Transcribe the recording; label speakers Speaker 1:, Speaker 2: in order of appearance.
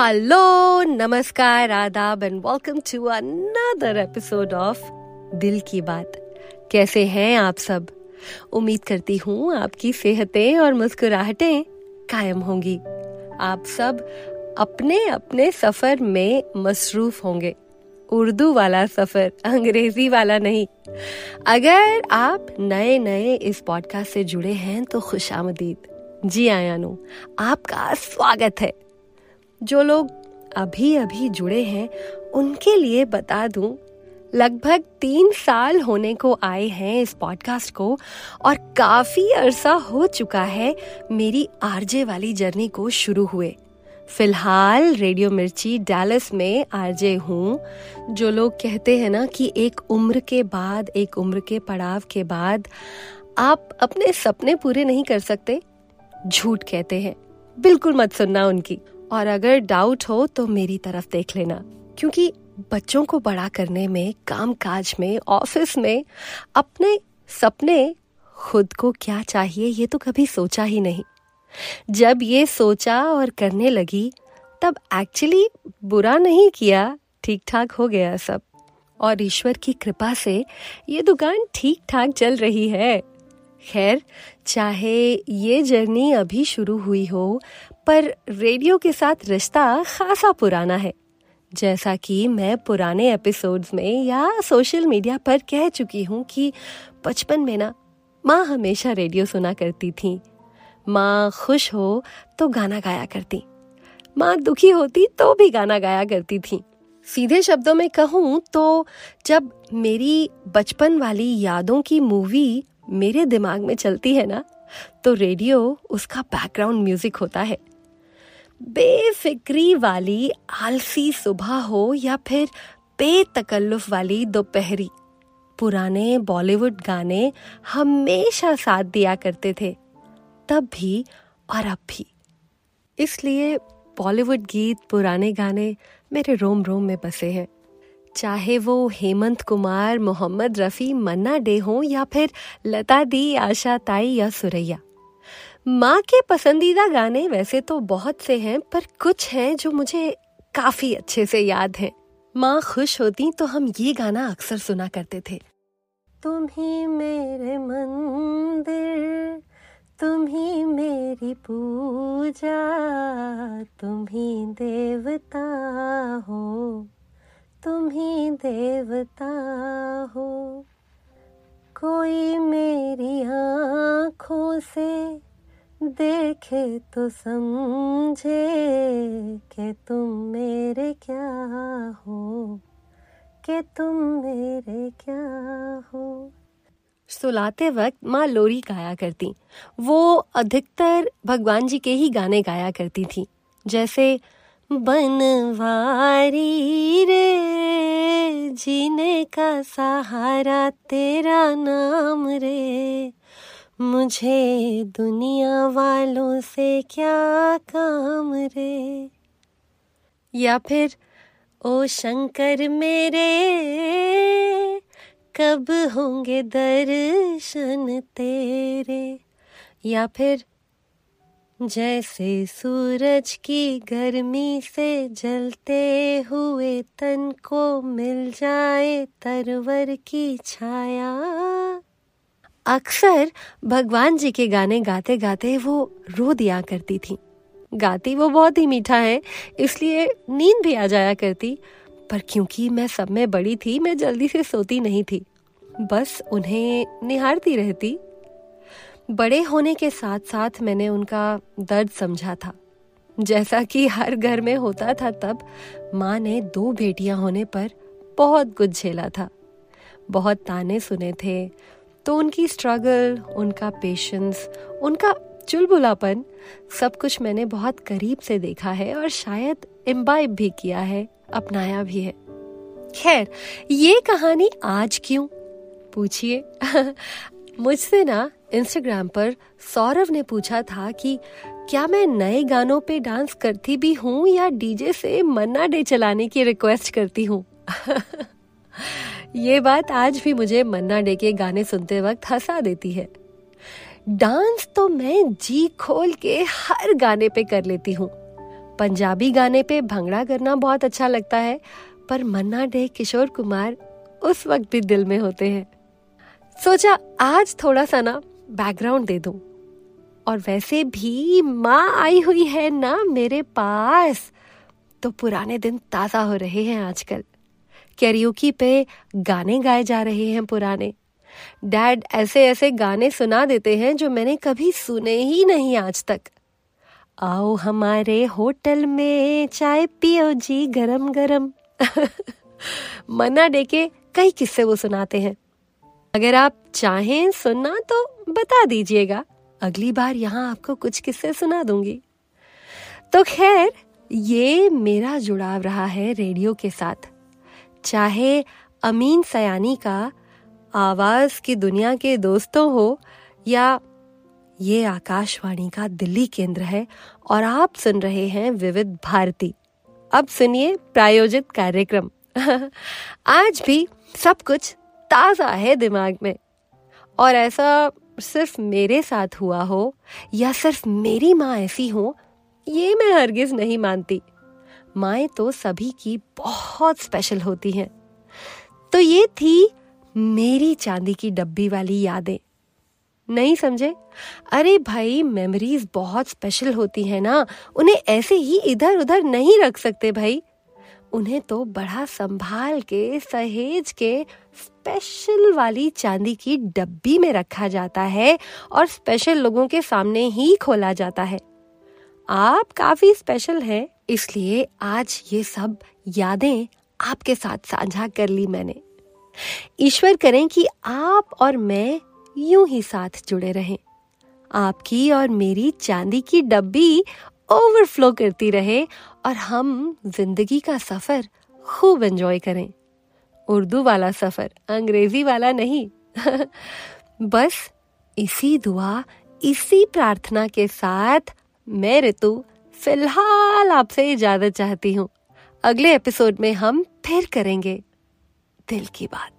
Speaker 1: Hello नमस्कार आदाब and welcome to another episode of दिल की बात कैसे हैं आप सब? उम्मीद करती हूँ आपकी सेहतें और मुस्कुराहटें कायम होंगी। आप सब अपने अपने सफ़र में मसरूफ होंगे। उर्दू वाला सफ़र, अंग्रेज़ी वाला नहीं। अगर आप नए नए इस पॉडकास्ट से जुड़े हैं तो खुश आमदीद। जी आयानो आपका स्वागत है। जो लोग अभी अभी जुड़े हैं, उनके लिए बता दूँ, लगभग तीन साल होने को आए हैं इस पॉडकास्ट को और काफ़ी अरसा हो चुका है मेरी आरजे वाली जर्नी को शुरू हुए। फ़िलहाल रेडियो मिर्ची डैलस में आरजे हूँ, जो लोग कहते हैं ना कि एक उम्र के बाद, एक उम्र के पड़ाव के बाद आप अपने सपने पूरे नहीं कर सकते, झूठ कहते हैं। बिल्कुल मत सुनना उनकी। और अगर डाउट हो तो मेरी तरफ़ देख लेना। क्योंकि बच्चों को बड़ा करने में काम काज में ऑफ़िस में, अपने सपने, खुद को क्या चाहिए, ये तो कभी सोचा ही नहीं। जब ये सोचा और करने लगी, तब एक्चुअली बुरा नहीं किया ठीक ठाक हो गया सब। और ईश्वर की कृपा से ये दुकान ठीक ठाक चल रही है। खैर, चाहे ये जर्नी अभी शुरू हुई हो पर रेडियो के साथ रिश्ता खासा पुराना है। जैसा कि मैं पुराने एपिसोड्स में या सोशल मीडिया पर कह चुकी हूँ कि बचपन में ना, माँ हमेशा रेडियो सुना करती थी। माँ खुश हो तो गाना गाया करती। माँ दुखी होती तो भी गाना गाया करती थी। सीधे शब्दों में कहूँ तो जब मेरी बचपन वाली यादों की मूवी मेरे दिमाग में चलती है ना तो रेडियो उसका बैकग्राउंड म्यूज़िक होता है। बेफिक्री वाली आलसी सुबह हो या फिर बेतकल्लुफ वाली दोपहरी। पुराने बॉलीवुड गाने हमेशा साथ दिया करते थे, तब भी और अब भी। इसलिए बॉलीवुड गीत, पुराने गाने मेरे रोम रोम में बसे हैं। चाहे वो हेमंत कुमार, मोहम्मद रफ़ी, मन्ना डे हो या फिर लता दी, आशा ताई या सुरैया। माँ के पसंदीदा गाने वैसे तो बहुत से हैं, पर कुछ हैं जो मुझे काफ़ी अच्छे से याद हैं। माँ खुश होती तो हम ये गाना अक्सर सुना करते थे। तुम ही मेरे मंदिर, तुम ही मेरी पूजा, तुम ही देवता हो, तुम ही देवता हो। कोई मेरी आँखों से देखे तो समझे कि तुम मेरे क्या हो, कि तुम मेरे क्या हो। सुलाते वक्त माँ लोरी गाया करती। वो अधिकतर भगवान जी के ही गाने गाया करती थी। जैसे, बनवारी रे, जीने का सहारा तेरा नाम रे। मुझे दुनिया वालों से क्या काम रे? या फिर, ओ शंकर मेरे, कब होंगे दर्शन तेरे? या फिर, जैसे सूरज की गर्मी से जलते हुए तन को मिल जाए तरवर की छाया अक्सर भगवान जी के गाने गाते गाते वो रो दिया करती थी। गाती वो बहुत ही मीठा है, इसलिए नींद भी आ जाया करती, पर क्योंकि मैं सब में बड़ी थी, मैं जल्दी से सोती नहीं थी, बस उन्हें निहारती रहती। बड़े होने के साथ साथ मैंने उनका दर्द समझा था। जैसा कि हर घर में होता था तब, माँ ने दो बेटियाँ होने पर बहुत कुछ झेला था। बहुत ताने सुने थे तो उनकी स्ट्रगल उनका पेशेंस उनका चुलबुलापन सब कुछ मैंने बहुत करीब से देखा है और शायद इम्बाइब भी किया है, अपनाया भी है। खैर, ये कहानी आज क्यों? पूछिए। मुझसे ना इंस्टाग्राम पर सौरभ ने पूछा था कि क्या मैं नए गानों पे डांस करती भी हूँ या डीजे से मन्ना डे चलाने की रिक्वेस्ट करती हूँ? ये बात आज भी मुझे मन्ना डे के गाने सुनते वक्त हंसा देती है। डांस तो मैं जी खोल के हर गाने पे कर लेती हूँ। पंजाबी गाने पे भंगड़ा करना बहुत अच्छा लगता है, पर मन्ना डे, किशोर कुमार उस वक्त भी दिल में होते हैं। सोचा आज थोड़ा सा ना बैकग्राउंड दे दूँ। और वैसे भी माँ आई हुई है ना मेरे पास तो पुराने दिन ताज़ा हो रहे हैं आजकल। कैरियोकी पे गाने गाए जा रहे हैं पुराने। डैड ऐसे ऐसे गाने सुना देते हैं जो मैंने कभी सुने ही नहीं आज तक। आओ हमारे होटल में चाय पियो जी गरम गरम। मना डे के कई किस्से वो सुनाते हैं। अगर आप चाहें सुनना तो बता दीजिएगा। अगली बार यहाँ आपको कुछ किस्से सुना दूँगी। तो खैर, ये मेरा जुड़ाव रहा है रेडियो के साथ। चाहे अमीन सयानी का आवाज़ की दुनिया के दोस्तों हो या ये आकाशवाणी का दिल्ली केंद्र है और आप सुन रहे हैं विविध भारती। अब सुनिए प्रायोजित कार्यक्रम। आज भी सब कुछ ताज़ा है दिमाग में। और ऐसा सिर्फ़ मेरे साथ हुआ हो या सिर्फ़ मेरी माँ ऐसी हो, ये मैं हरगिज नहीं मानती। माए तो सभी की बहुत स्पेशल होती हैं। तो ये थी मेरी चांदी की डब्बी वाली यादें। नहीं समझे? अरे भाई मेमोरीज बहुत स्पेशल होती है ना। उन्हें ऐसे ही इधर उधर नहीं रख सकते भाई। उन्हें तो बड़ा संभाल के, सहेज के स्पेशल वाली चांदी की डब्बी में रखा जाता है और स्पेशल लोगों के सामने ही खोला जाता है। आप काफ़ी स्पेशल हैं, इसलिए आज ये सब यादें आपके साथ साझा कर ली मैंने। ईश्वर करें कि आप और मैं यूँ ही साथ जुड़े रहें। आपकी और मेरी चांदी की डब्बी ओवरफ्लो करती रहे और हम ज़िंदगी का सफ़र खूब एंजॉय करें। उर्दू वाला सफ़र, अंग्रेज़ी वाला नहीं। बस इसी दुआ, इसी प्रार्थना के साथ मैं ऋतु फ़िलहाल आपसे इजाज़त चाहती हूँ। अगले एपिसोड में हम फिर करेंगे दिल की बात।